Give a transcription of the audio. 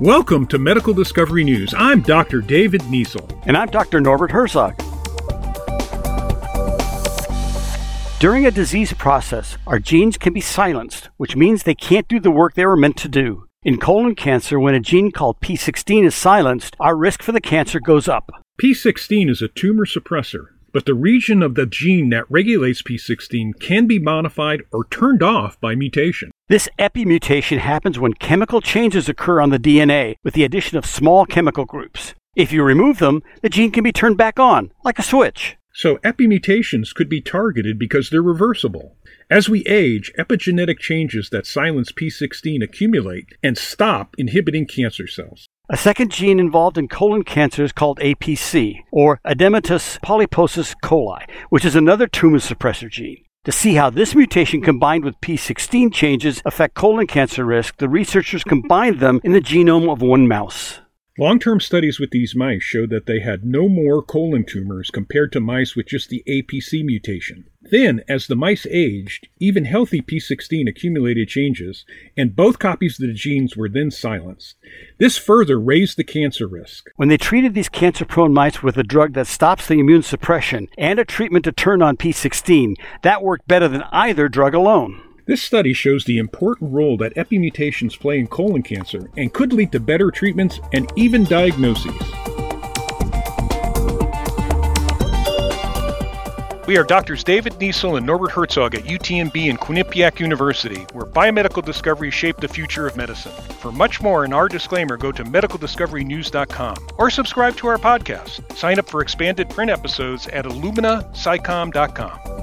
Welcome to Medical Discovery News. I'm Dr. David Niesel. And I'm Dr. Norbert Herzog. During a disease process, our genes can be silenced, which means they can't do the work they were meant to do. In colon cancer, when a gene called P16 is silenced, our risk for the cancer goes up. P16 is a tumor suppressor, but the region of the gene that regulates P16 can be modified or turned off by mutation. This epimutation happens when chemical changes occur on the DNA with the addition of small chemical groups. If you remove them, the gene can be turned back on, like a switch. So epimutations could be targeted because they're reversible. As we age, epigenetic changes that silence P16 accumulate and stop inhibiting cancer cells. A second gene involved in colon cancer is called APC, or Adenomatous polyposis coli, which is another tumor suppressor gene. To see how this mutation combined with P16 changes affect colon cancer risk, the researchers combined them in the genome of one mouse. Long term studies with these mice showed that they had no more colon tumors compared to mice with just the APC mutation. Then, as the mice aged, even healthy P16 accumulated changes, and both copies of the genes were then silenced. This further raised the cancer risk. When they treated these cancer prone mice with a drug that stops the immune suppression and a treatment to turn on P16, that worked better than either drug alone. This study shows the important role that epimutations play in colon cancer and could lead to better treatments and even diagnoses. We are doctors David Niesel and Norbert Herzog at UTMB and Quinnipiac University, where biomedical discoveries shape the future of medicine. For much more in our disclaimer, go to medicaldiscoverynews.com or subscribe to our podcast. Sign up for expanded print episodes at illuminascicom.com.